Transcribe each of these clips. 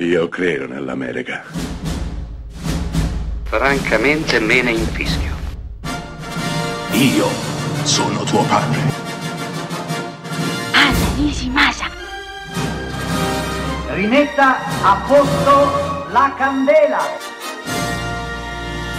Io credo nell'America. Francamente me ne infischio. Io sono tuo padre. Anna Nishimasa. Rimetta a posto la candela.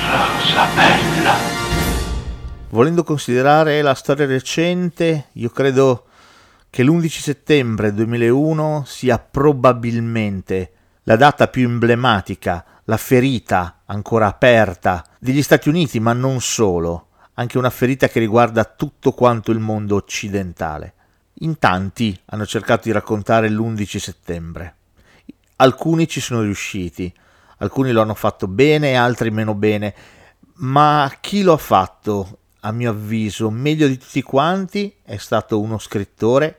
Rosa bella. Volendo considerare la storia recente, io credo che l'11 settembre 2001 sia probabilmente la data più emblematica, la ferita ancora aperta degli Stati Uniti, ma non solo, anche una ferita che riguarda tutto quanto il mondo occidentale. In tanti hanno cercato di raccontare l'11 settembre. Alcuni ci sono riusciti, alcuni lo hanno fatto bene, altri meno bene, ma chi lo ha fatto, a mio avviso, meglio di tutti quanti è stato uno scrittore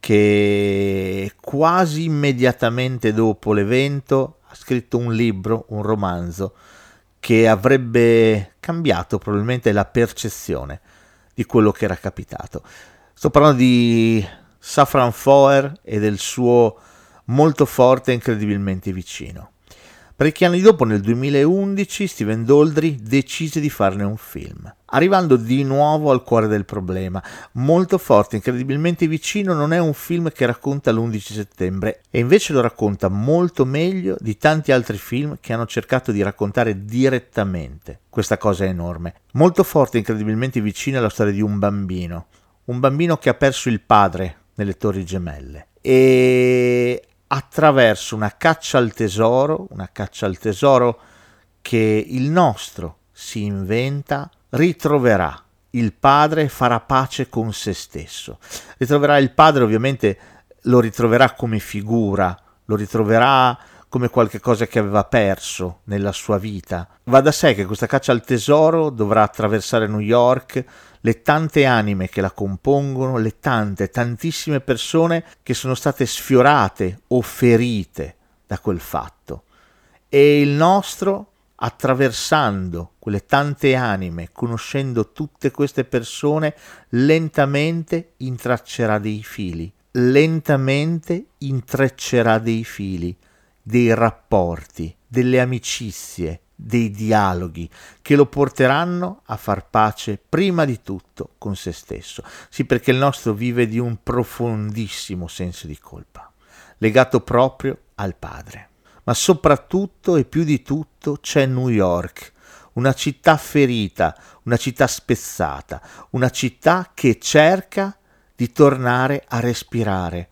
che quasi immediatamente dopo l'evento ha scritto un libro, un romanzo, che avrebbe cambiato probabilmente la percezione di quello che era capitato. Sto parlando di Safran Foer e del suo molto forte e incredibilmente vicino. Parecchi anni dopo, nel 2011, Steven Doldry decise di farne un film, arrivando di nuovo al cuore del problema. Molto forte, incredibilmente vicino, non è un film che racconta l'11 settembre, e invece lo racconta molto meglio di tanti altri film che hanno cercato di raccontare direttamente. Questa cosa enorme. Molto forte, incredibilmente vicino è la storia di un bambino, un bambino che ha perso il padre nelle Torri Gemelle. E attraverso una caccia al tesoro, una caccia al tesoro che il nostro si inventa, ritroverà il padre farà pace con se stesso. Ritroverà il padre, ovviamente lo ritroverà come figura, lo ritroverà come qualcosa che aveva perso nella sua vita. Va da sé che questa caccia al tesoro dovrà attraversare New York, le tante anime che la compongono, le tante, tantissime persone che sono state sfiorate o ferite da quel fatto. E il nostro, attraversando quelle tante anime, conoscendo tutte queste persone, lentamente intraccerà dei fili, lentamente intreccerà dei fili, dei rapporti, delle amicizie, dei dialoghi che lo porteranno a far pace prima di tutto con se stesso. Sì, perché il nostro vive di un profondissimo senso di colpa, legato proprio al padre. Ma soprattutto e più di tutto c'è New York, una città ferita, una città spezzata, una città che cerca di tornare a respirare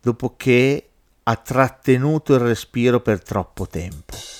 dopo che ha trattenuto il respiro per troppo tempo.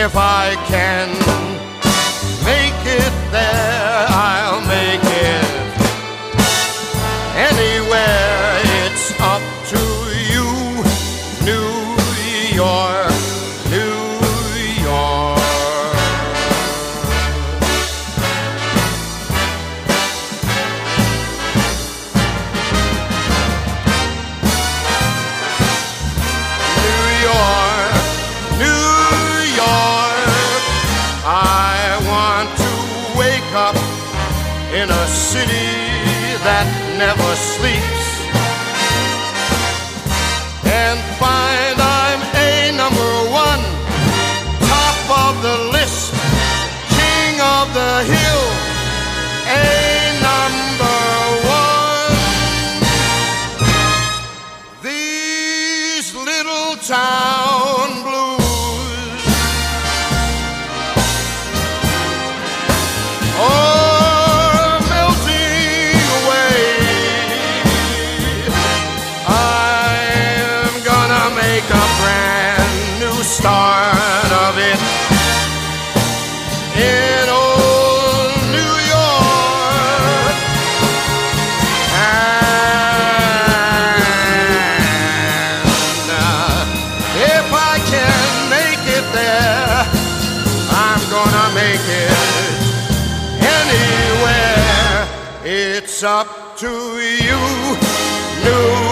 If I can wake up in a city that never sleeps. And find It's up to you, New